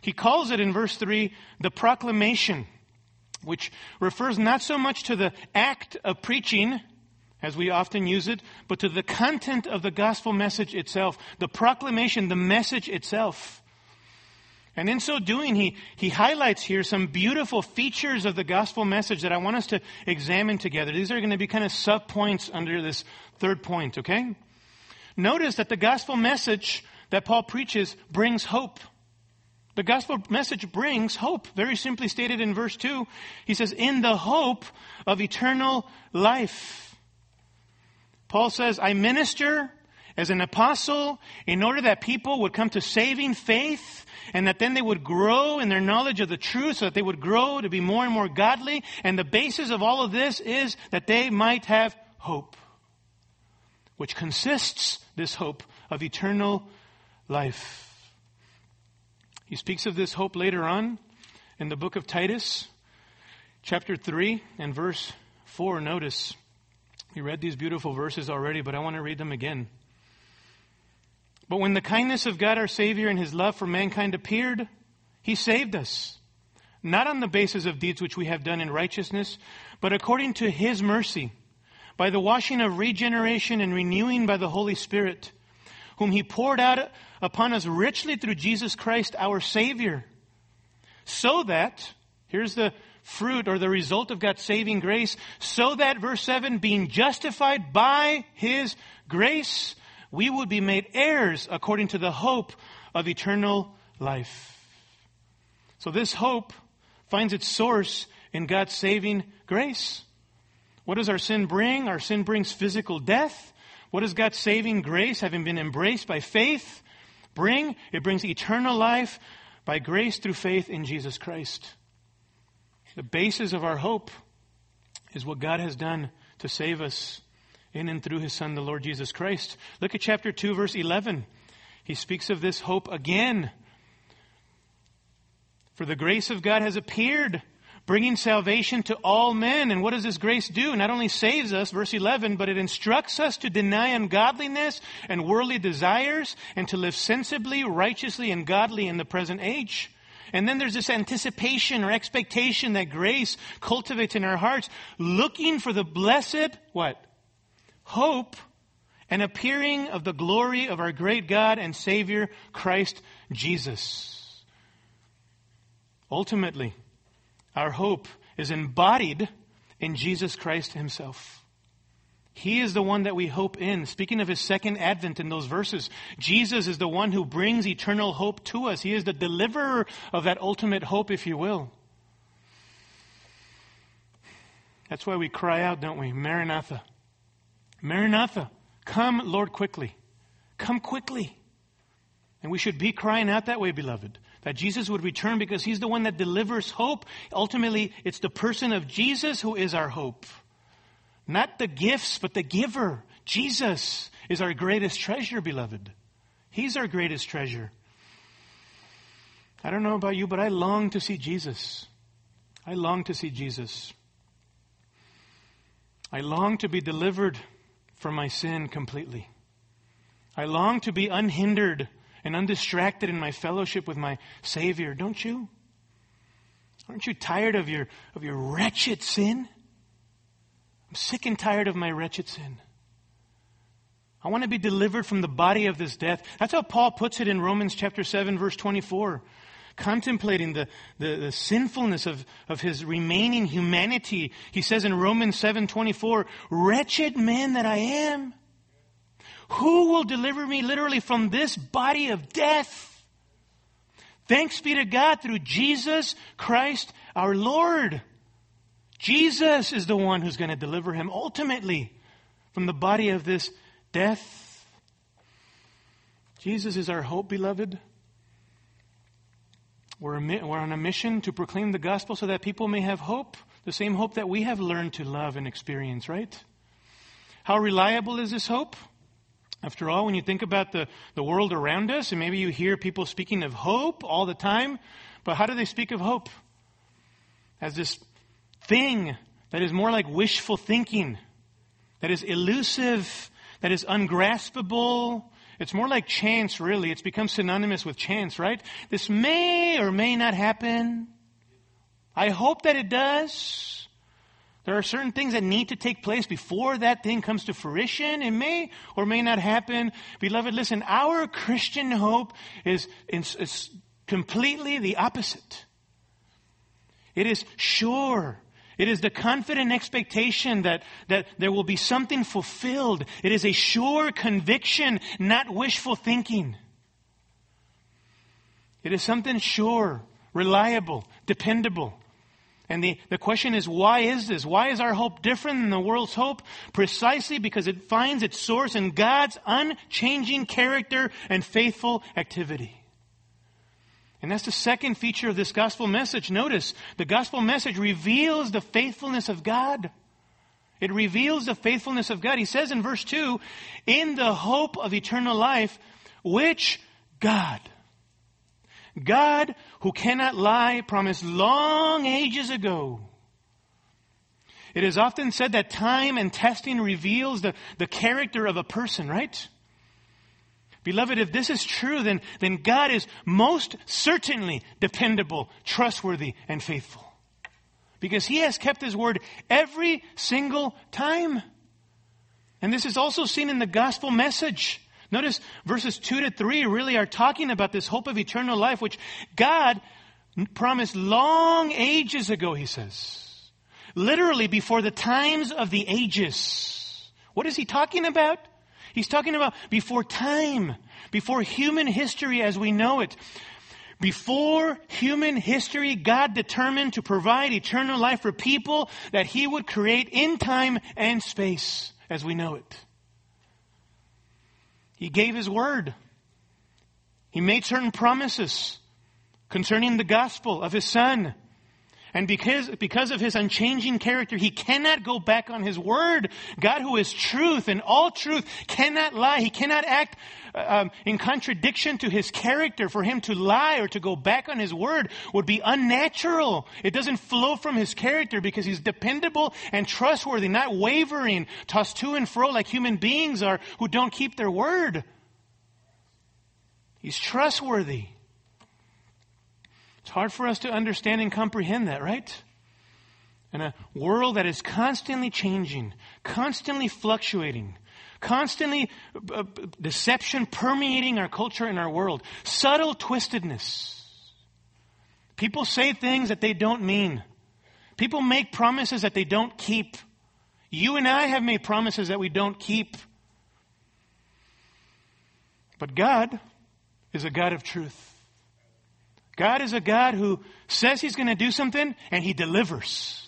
He calls it in verse 3 the proclamation, which refers not so much to the act of preaching, as we often use it, but to the content of the gospel message itself, the proclamation, the message itself. And in so doing, he, he highlights here some beautiful features of the gospel message that I want us to examine together. These are going to be kind of sub points under this third point, okay? Notice that the gospel message that Paul preaches brings hope. The gospel message brings hope. Very simply stated in verse 2, he says, in the hope of eternal life. Paul says, I minister as an apostle in order that people would come to saving faith and that then they would grow in their knowledge of the truth so that they would grow to be more and more godly. And the basis of all of this is that they might have hope which consists this hope of eternal life. He speaks of this hope later on in the book of Titus, chapter 3 and verse 4. Notice, we read these beautiful verses already, but I want to read them again. But when the kindness of God our Savior and his love for mankind appeared, he saved us, not on the basis of deeds which we have done in righteousness, but according to his mercy by the washing of regeneration and renewing by the Holy Spirit, whom He poured out upon us richly through Jesus Christ our Savior, so that, here's the fruit or the result of God's saving grace, so that, verse 7, being justified by His grace, we would be made heirs according to the hope of eternal life. So this hope finds its source in God's saving grace. What does our sin bring? Our sin brings physical death. What does God's saving grace, having been embraced by faith, bring? It brings eternal life by grace through faith in Jesus Christ. The basis of our hope is what God has done to save us in and through his Son, the Lord Jesus Christ. Look at chapter 2, verse 11. He speaks of this hope again. For the grace of God has appeared, bringing salvation to all men. And what does this grace do? Not only saves us, verse 11, but it instructs us to deny ungodliness and worldly desires and to live sensibly, righteously, and godly in the present age. And then there's this anticipation or expectation that grace cultivates in our hearts, looking for the blessed, what? Hope and appearing of the glory of our great God and Savior, Christ Jesus. Ultimately, our hope is embodied in Jesus Christ himself. He is the one that we hope in. Speaking of his second advent in those verses, Jesus is the one who brings eternal hope to us. He is the deliverer of that ultimate hope, if you will. That's why we cry out, don't we? Maranatha. Maranatha. Come, Lord, quickly. Come quickly. And we should be crying out that way, beloved that Jesus would return because he's the one that delivers hope. Ultimately, it's the person of Jesus who is our hope. Not the gifts, but the giver. Jesus is our greatest treasure, beloved. He's our greatest treasure. I don't know about you, but I long to see Jesus. I long to see Jesus. I long to be delivered from my sin completely. I long to be unhindered and undistracted in my fellowship with my Savior, don't you? Aren't you tired of your, of your wretched sin? I'm sick and tired of my wretched sin. I want to be delivered from the body of this death. That's how Paul puts it in Romans chapter 7 verse 24. Contemplating the, the, the sinfulness of, of his remaining humanity. He says in Romans 7 24, wretched man that I am. Who will deliver me literally from this body of death? Thanks be to God through Jesus Christ our Lord. Jesus is the one who's going to deliver him ultimately from the body of this death. Jesus is our hope, beloved. We're, on a mission to proclaim the gospel so that people may have hope, the same hope that we have learned to love and experience, right? How reliable is this hope? After all, when you think about the, the world around us, and maybe you hear people speaking of hope all the time, but how do they speak of hope? As this thing that is more like wishful thinking, that is elusive, that is ungraspable. It's more like chance, really. It's become synonymous with chance, right? This may or may not happen. I hope that it does. There are certain things that need to take place before that thing comes to fruition. It may or may not happen. Beloved, listen, our Christian hope is, is completely the opposite. It is sure. It is the confident expectation that, that there will be something fulfilled. It is a sure conviction, not wishful thinking. It is something sure, reliable, dependable. And the, the question is, why is this? Why is our hope different than the world's hope? Precisely because it finds its source in God's unchanging character and faithful activity. And that's the second feature of this gospel message. Notice, the gospel message reveals the faithfulness of God. It reveals the faithfulness of God. He says in verse 2, in the hope of eternal life, which God, God, who cannot lie, promised long ages ago. It is often said that time and testing reveals the, the character of a person, right? Beloved, if this is true, then, then God is most certainly dependable, trustworthy, and faithful. Because He has kept His word every single time. And this is also seen in the gospel message. Notice verses 2 to 3 really are talking about this hope of eternal life, which God promised long ages ago, he says. Literally before the times of the ages. What is he talking about? He's talking about before time, before human history as we know it. Before human history, God determined to provide eternal life for people that He would create in time and space as we know it. He gave His word. He made certain promises concerning the gospel of His Son. And because, because of his unchanging character, he cannot go back on his word. God who is truth and all truth cannot lie. He cannot act uh, um, in contradiction to his character. For him to lie or to go back on his word would be unnatural. It doesn't flow from his character because he's dependable and trustworthy, not wavering, tossed to and fro like human beings are who don't keep their word. He's trustworthy. It's hard for us to understand and comprehend that, right? In a world that is constantly changing, constantly fluctuating, constantly uh, deception permeating our culture and our world, subtle twistedness. People say things that they don't mean. People make promises that they don't keep. You and I have made promises that we don't keep. But God is a God of truth. God is a God who says He's going to do something and He delivers.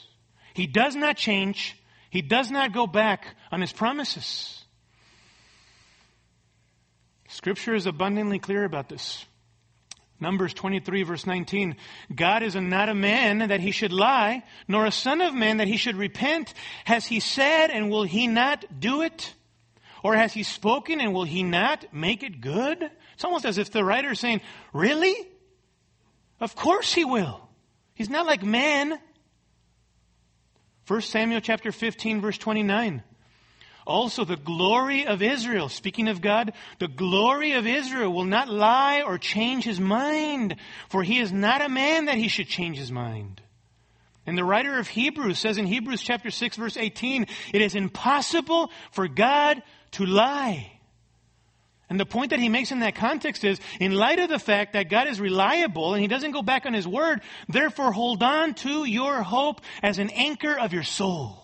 He does not change. He does not go back on His promises. Scripture is abundantly clear about this. Numbers 23 verse 19. God is not a man that he should lie, nor a son of man that he should repent. Has he said and will he not do it? Or has he spoken and will he not make it good? It's almost as if the writer is saying, really? Of course he will. He's not like man. 1 Samuel chapter 15 verse 29. Also the glory of Israel, speaking of God, the glory of Israel will not lie or change his mind, for he is not a man that he should change his mind. And the writer of Hebrews says in Hebrews chapter 6 verse 18, it is impossible for God to lie. And the point that he makes in that context is, in light of the fact that God is reliable and he doesn't go back on his word, therefore hold on to your hope as an anchor of your soul.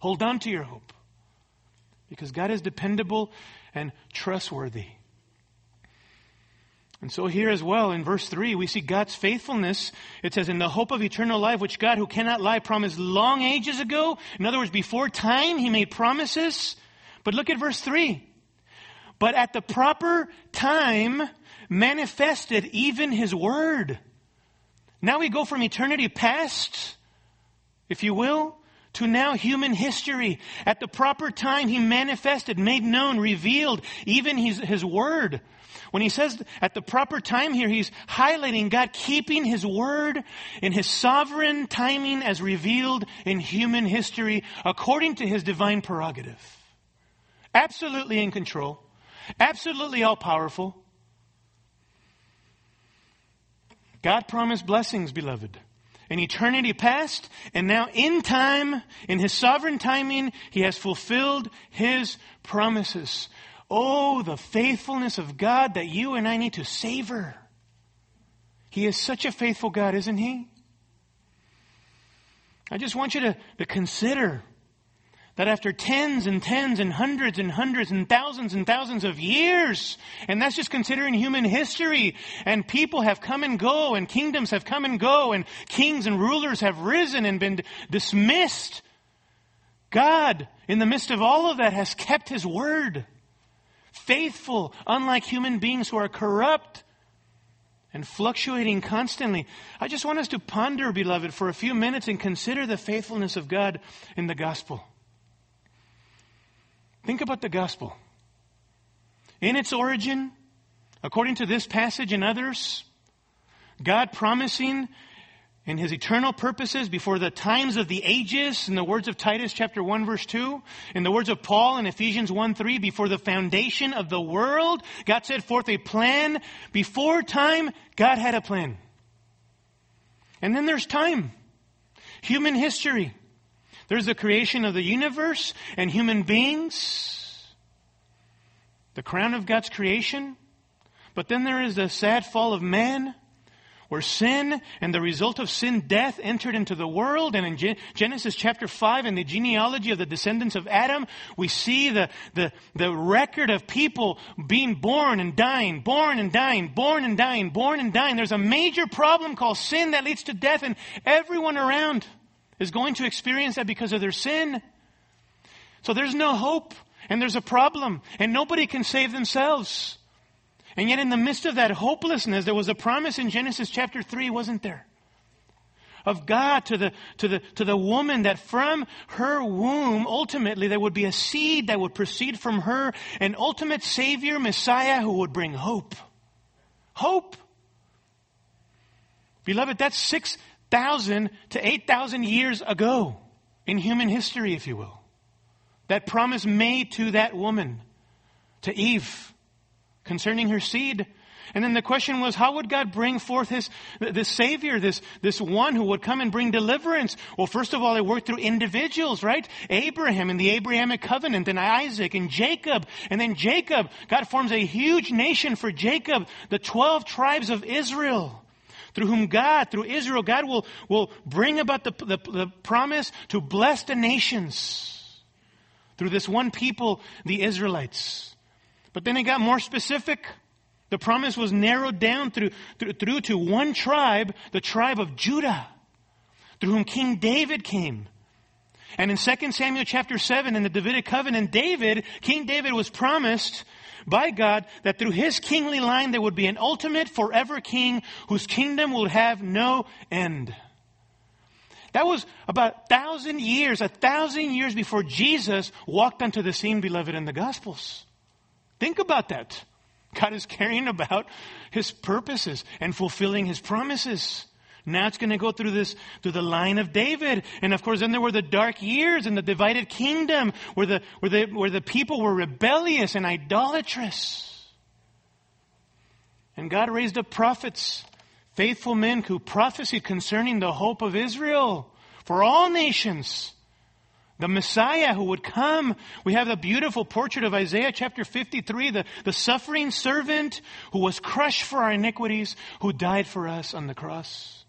Hold on to your hope. Because God is dependable and trustworthy. And so here as well in verse 3, we see God's faithfulness. It says, in the hope of eternal life, which God who cannot lie promised long ages ago. In other words, before time, he made promises. But look at verse 3 but at the proper time manifested even his word. Now we go from eternity past, if you will, to now human history. At the proper time, he manifested, made known, revealed even his, his word. When he says at the proper time here, he's highlighting God keeping his word in his sovereign timing as revealed in human history according to his divine prerogative. Absolutely in control. Absolutely all powerful. God promised blessings, beloved. In eternity past, and now in time, in His sovereign timing, He has fulfilled His promises. Oh, the faithfulness of God that you and I need to savor. He is such a faithful God, isn't He? I just want you to, to consider that after tens and tens and hundreds and hundreds and thousands and thousands of years, and that's just considering human history, and people have come and go, and kingdoms have come and go, and kings and rulers have risen and been dismissed. God, in the midst of all of that, has kept His word. Faithful, unlike human beings who are corrupt and fluctuating constantly. I just want us to ponder, beloved, for a few minutes and consider the faithfulness of God in the gospel. Think about the gospel. In its origin, according to this passage and others, God promising in his eternal purposes before the times of the ages, in the words of Titus chapter 1 verse 2, in the words of Paul in Ephesians 1 3, before the foundation of the world, God set forth a plan. Before time, God had a plan. And then there's time. Human history. There's the creation of the universe and human beings, the crown of God's creation. But then there is the sad fall of man, where sin and the result of sin, death, entered into the world. And in Gen- Genesis chapter 5, in the genealogy of the descendants of Adam, we see the, the, the record of people being born and dying, born and dying, born and dying, born and dying. There's a major problem called sin that leads to death, in everyone around is going to experience that because of their sin. So there's no hope, and there's a problem, and nobody can save themselves. And yet, in the midst of that hopelessness, there was a promise in Genesis chapter 3, wasn't there? Of God to the, to the, to the woman that from her womb, ultimately, there would be a seed that would proceed from her, an ultimate Savior, Messiah, who would bring hope. Hope. Beloved, that's 6,000 to 8,000 years ago in human history, if you will. That promise made to that woman, to Eve concerning her seed. And then the question was, how would God bring forth his, this Savior, this, this one who would come and bring deliverance? Well, first of all, it worked through individuals, right? Abraham and the Abrahamic covenant, and Isaac and Jacob. And then Jacob, God forms a huge nation for Jacob, the 12 tribes of Israel. Through whom God, through Israel, God will, will bring about the, the, the promise to bless the nations. Through this one people, the Israelites. But then it got more specific. The promise was narrowed down through, through, through to one tribe, the tribe of Judah, through whom King David came. And in 2 Samuel chapter 7 in the Davidic covenant, David, King David was promised by God that through his kingly line there would be an ultimate forever king whose kingdom would have no end. That was about a thousand years, a thousand years before Jesus walked onto the scene, beloved, in the Gospels. Think about that. God is carrying about his purposes and fulfilling his promises. Now it's going to go through this, through the line of David. And of course, then there were the dark years and the divided kingdom where the, where the, where the people were rebellious and idolatrous. And God raised up prophets, faithful men who prophesied concerning the hope of Israel for all nations the Messiah who would come. We have the beautiful portrait of Isaiah chapter 53, the, the suffering servant who was crushed for our iniquities, who died for us on the cross.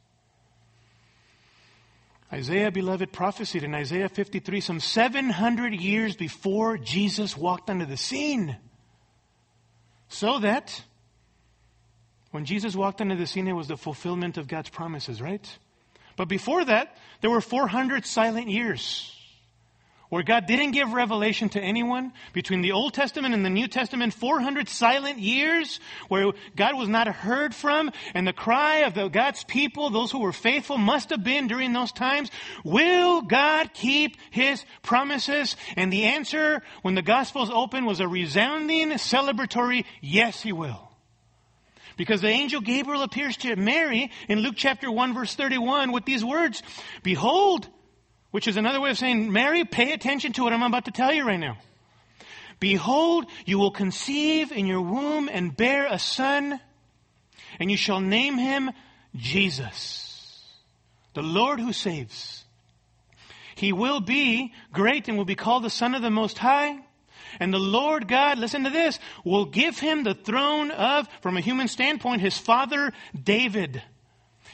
Isaiah, beloved, prophesied in Isaiah 53 some 700 years before Jesus walked onto the scene. So that when Jesus walked onto the scene, it was the fulfillment of God's promises, right? But before that, there were 400 silent years where God didn't give revelation to anyone between the Old Testament and the New Testament, 400 silent years where God was not heard from, and the cry of the, God's people, those who were faithful, must have been during those times, will God keep His promises? And the answer, when the Gospels opened, was a resounding, celebratory, yes, He will. Because the angel Gabriel appears to Mary in Luke chapter 1 verse 31 with these words, Behold, which is another way of saying, Mary, pay attention to what I'm about to tell you right now. Behold, you will conceive in your womb and bear a son, and you shall name him Jesus, the Lord who saves. He will be great and will be called the Son of the Most High. And the Lord God, listen to this, will give him the throne of, from a human standpoint, his father David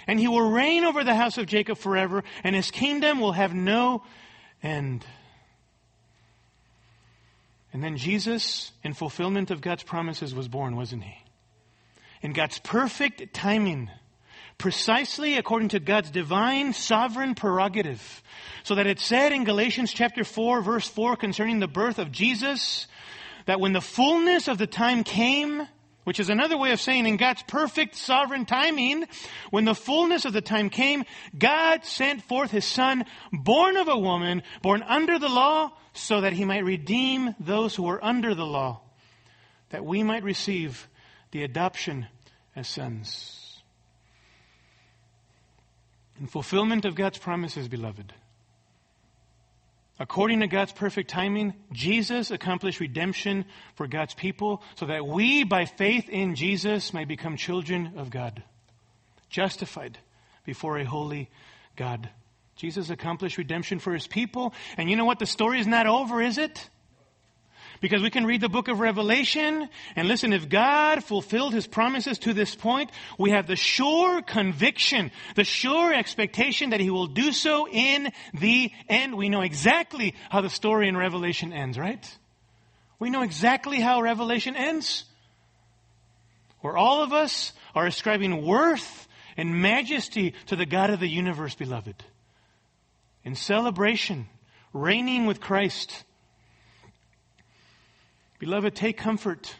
and he will reign over the house of Jacob forever, and his kingdom will have no end. And then Jesus, in fulfillment of God's promises, was born, wasn't he? In God's perfect timing, precisely according to God's divine sovereign prerogative. So that it said in Galatians chapter 4, verse 4, concerning the birth of Jesus, that when the fullness of the time came, which is another way of saying in God's perfect sovereign timing, when the fullness of the time came, God sent forth his son, born of a woman, born under the law, so that he might redeem those who were under the law, that we might receive the adoption as sons. In fulfillment of God's promises, beloved, According to God's perfect timing, Jesus accomplished redemption for God's people so that we, by faith in Jesus, may become children of God, justified before a holy God. Jesus accomplished redemption for his people. And you know what? The story is not over, is it? Because we can read the book of Revelation and listen, if God fulfilled his promises to this point, we have the sure conviction, the sure expectation that he will do so in the end. We know exactly how the story in Revelation ends, right? We know exactly how Revelation ends. Where all of us are ascribing worth and majesty to the God of the universe, beloved. In celebration, reigning with Christ Beloved, take comfort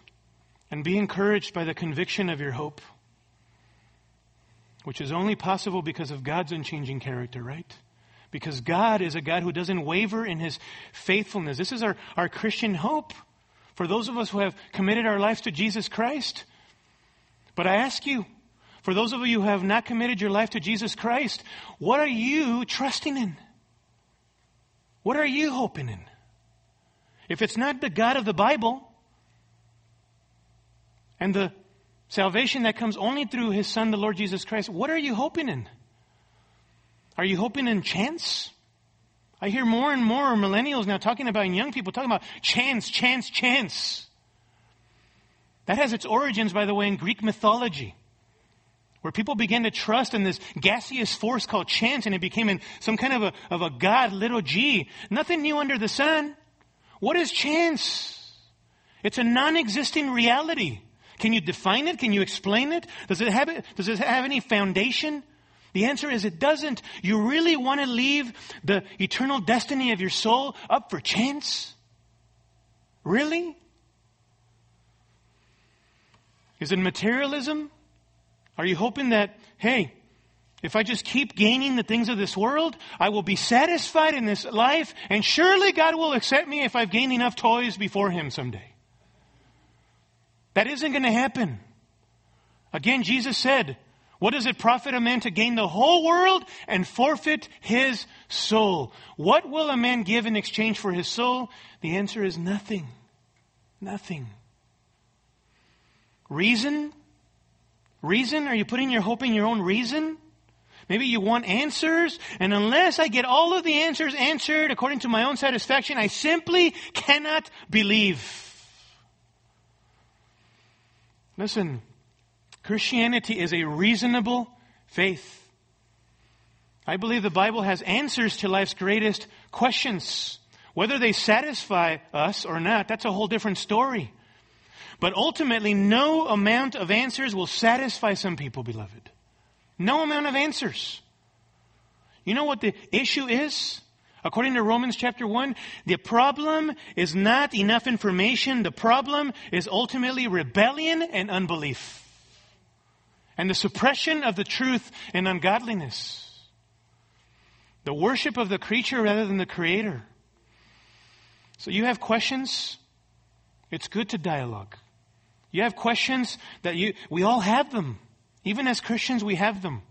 and be encouraged by the conviction of your hope, which is only possible because of God's unchanging character, right? Because God is a God who doesn't waver in his faithfulness. This is our, our Christian hope for those of us who have committed our lives to Jesus Christ. But I ask you, for those of you who have not committed your life to Jesus Christ, what are you trusting in? What are you hoping in? If it's not the God of the Bible and the salvation that comes only through His Son, the Lord Jesus Christ, what are you hoping in? Are you hoping in chance? I hear more and more millennials now talking about, and young people talking about chance, chance, chance. That has its origins, by the way, in Greek mythology, where people began to trust in this gaseous force called chance, and it became in some kind of a, of a god, little g. Nothing new under the sun. What is chance? It's a non-existing reality. Can you define it? Can you explain it? Does it have, does it have any foundation? The answer is it doesn't. You really want to leave the eternal destiny of your soul up for chance? Really? Is it materialism? Are you hoping that, hey, if I just keep gaining the things of this world, I will be satisfied in this life, and surely God will accept me if I've gained enough toys before Him someday. That isn't going to happen. Again, Jesus said, What does it profit a man to gain the whole world and forfeit his soul? What will a man give in exchange for his soul? The answer is nothing. Nothing. Reason? Reason? Are you putting your hope in your own reason? Maybe you want answers, and unless I get all of the answers answered according to my own satisfaction, I simply cannot believe. Listen, Christianity is a reasonable faith. I believe the Bible has answers to life's greatest questions. Whether they satisfy us or not, that's a whole different story. But ultimately, no amount of answers will satisfy some people, beloved. No amount of answers. You know what the issue is? According to Romans chapter 1, the problem is not enough information. The problem is ultimately rebellion and unbelief. And the suppression of the truth and ungodliness. The worship of the creature rather than the creator. So you have questions? It's good to dialogue. You have questions that you, we all have them. Even as Christians, we have them.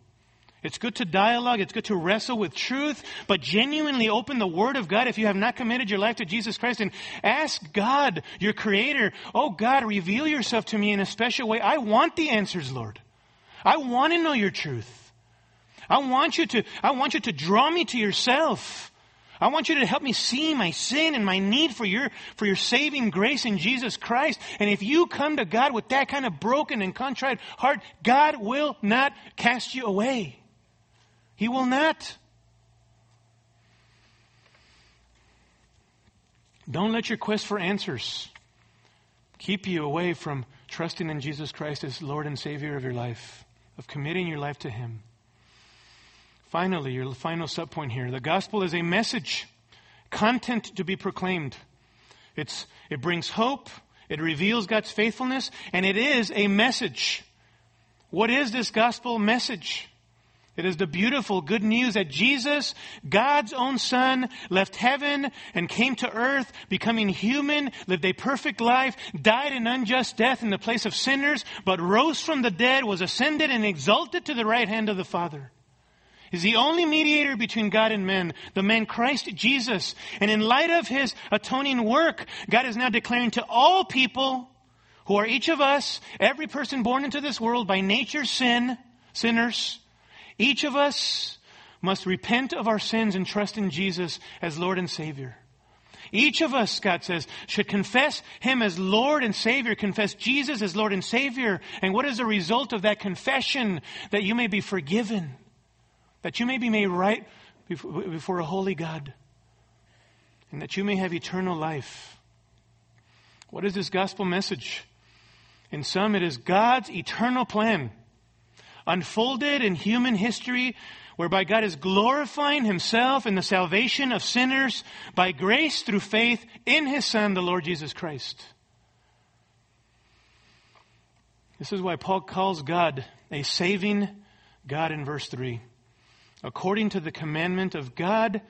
It's good to dialogue. It's good to wrestle with truth, but genuinely open the Word of God if you have not committed your life to Jesus Christ and ask God, your Creator, oh God, reveal yourself to me in a special way. I want the answers, Lord. I want to know your truth. I want you to, I want you to draw me to yourself. I want you to help me see my sin and my need for your, for your saving grace in Jesus Christ. And if you come to God with that kind of broken and contrite heart, God will not cast you away. He will not. Don't let your quest for answers keep you away from trusting in Jesus Christ as Lord and Savior of your life, of committing your life to Him. Finally, your final subpoint here. The gospel is a message, content to be proclaimed. It's, it brings hope, it reveals God's faithfulness, and it is a message. What is this gospel message? It is the beautiful good news that Jesus, God's own Son, left heaven and came to earth, becoming human, lived a perfect life, died an unjust death in the place of sinners, but rose from the dead, was ascended and exalted to the right hand of the Father is the only mediator between God and men, the man Christ Jesus. And in light of his atoning work, God is now declaring to all people who are each of us, every person born into this world by nature sin, sinners, each of us must repent of our sins and trust in Jesus as Lord and Savior. Each of us, God says, should confess Him as Lord and Savior, confess Jesus as Lord and Savior. And what is the result of that confession? That you may be forgiven, that you may be made right before a holy God, and that you may have eternal life. What is this gospel message? In sum, it is God's eternal plan, unfolded in human history whereby God is glorifying himself in the salvation of sinners by grace through faith in his Son, the Lord Jesus Christ. This is why Paul calls God a saving God in verse 3, according to the commandment of God,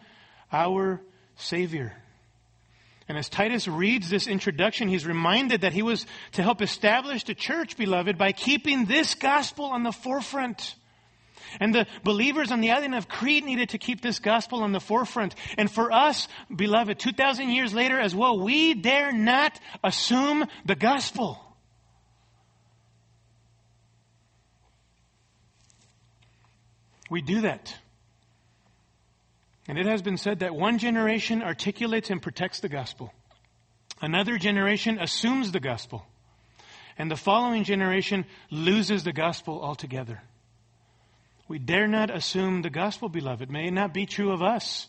our Savior. And as Titus reads this introduction, he's reminded that he was to help establish the church, beloved, by keeping this gospel on the forefront. And the believers on the island of Crete needed to keep this gospel on the forefront. And for us, beloved, 2,000 years later as well, we dare not assume the gospel. We do that. And it has been said that one generation articulates and protects the gospel. Another generation assumes the gospel. And the following generation loses the gospel altogether. We dare not assume the gospel, beloved. May it not be true of us.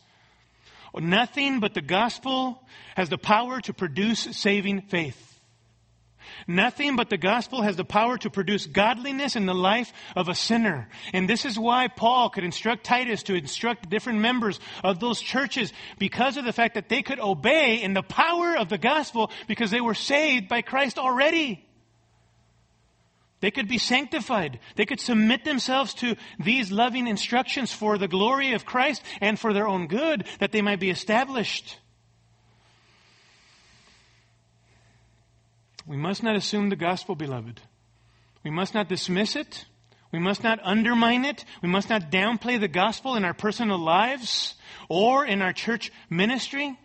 Nothing but the gospel has the power to produce saving faith. Nothing but the gospel has the power to produce godliness in the life of a sinner. And this is why Paul could instruct Titus to instruct different members of those churches because of the fact that they could obey in the power of the gospel because they were saved by Christ already. They could be sanctified. They could submit themselves to these loving instructions for the glory of Christ and for their own good, that they might be established. We must not assume the gospel, beloved. We must not dismiss it. We must not undermine it. We must not downplay the gospel in our personal lives or in our church ministry.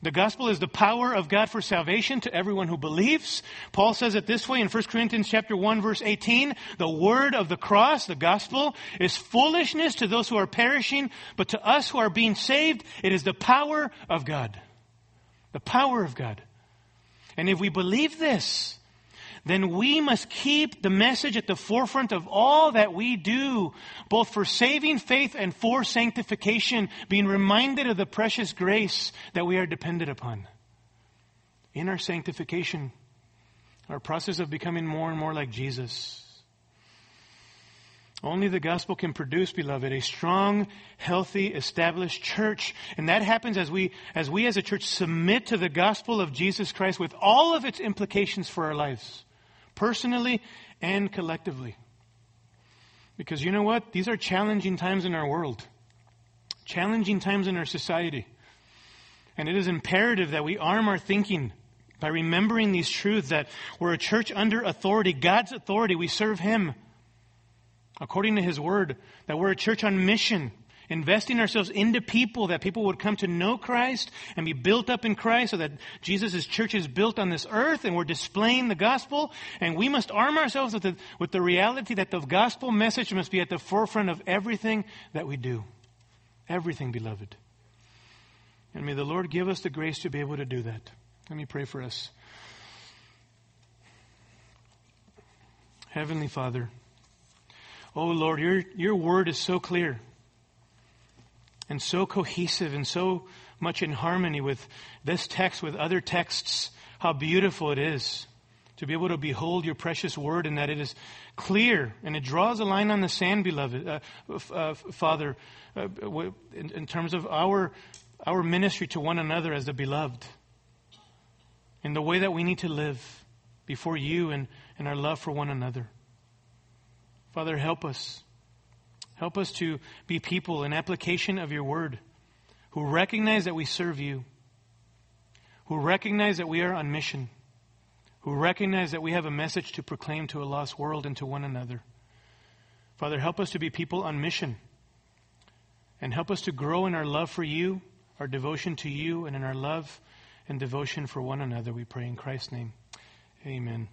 The gospel is the power of God for salvation to everyone who believes. Paul says it this way in 1 Corinthians chapter 1 verse 18, the word of the cross, the gospel, is foolishness to those who are perishing, but to us who are being saved, it is the power of God. The power of God. And if we believe this, then we must keep the message at the forefront of all that we do, both for saving faith and for sanctification, being reminded of the precious grace that we are dependent upon. In our sanctification, our process of becoming more and more like Jesus. Only the gospel can produce, beloved, a strong, healthy, established church. And that happens as we, as we as a church submit to the gospel of Jesus Christ with all of its implications for our lives personally and collectively. Because you know what? These are challenging times in our world, challenging times in our society. And it is imperative that we arm our thinking by remembering these truths that we're a church under authority, God's authority. We serve Him according to His Word, that we're a church on mission investing ourselves into people that people would come to know Christ and be built up in Christ so that Jesus' church is built on this earth and we're displaying the gospel. And we must arm ourselves with the, with the reality that the gospel message must be at the forefront of everything that we do. Everything, beloved. And may the Lord give us the grace to be able to do that. Let me pray for us. Heavenly Father, oh Lord, your, your word is so clear and so cohesive and so much in harmony with this text, with other texts, how beautiful it is to be able to behold your precious word and that it is clear and it draws a line on the sand, beloved, uh, uh, Father, uh, in, in, terms of our, our ministry to one another as the beloved, in the way that we need to live before you and, and our love for one another. Father, help us. Help us to be people in application of your word who recognize that we serve you, who recognize that we are on mission, who recognize that we have a message to proclaim to a lost world and to one another. Father, help us to be people on mission and help us to grow in our love for you, our devotion to you, and in our love and devotion for one another. We pray in Christ's name. Amen.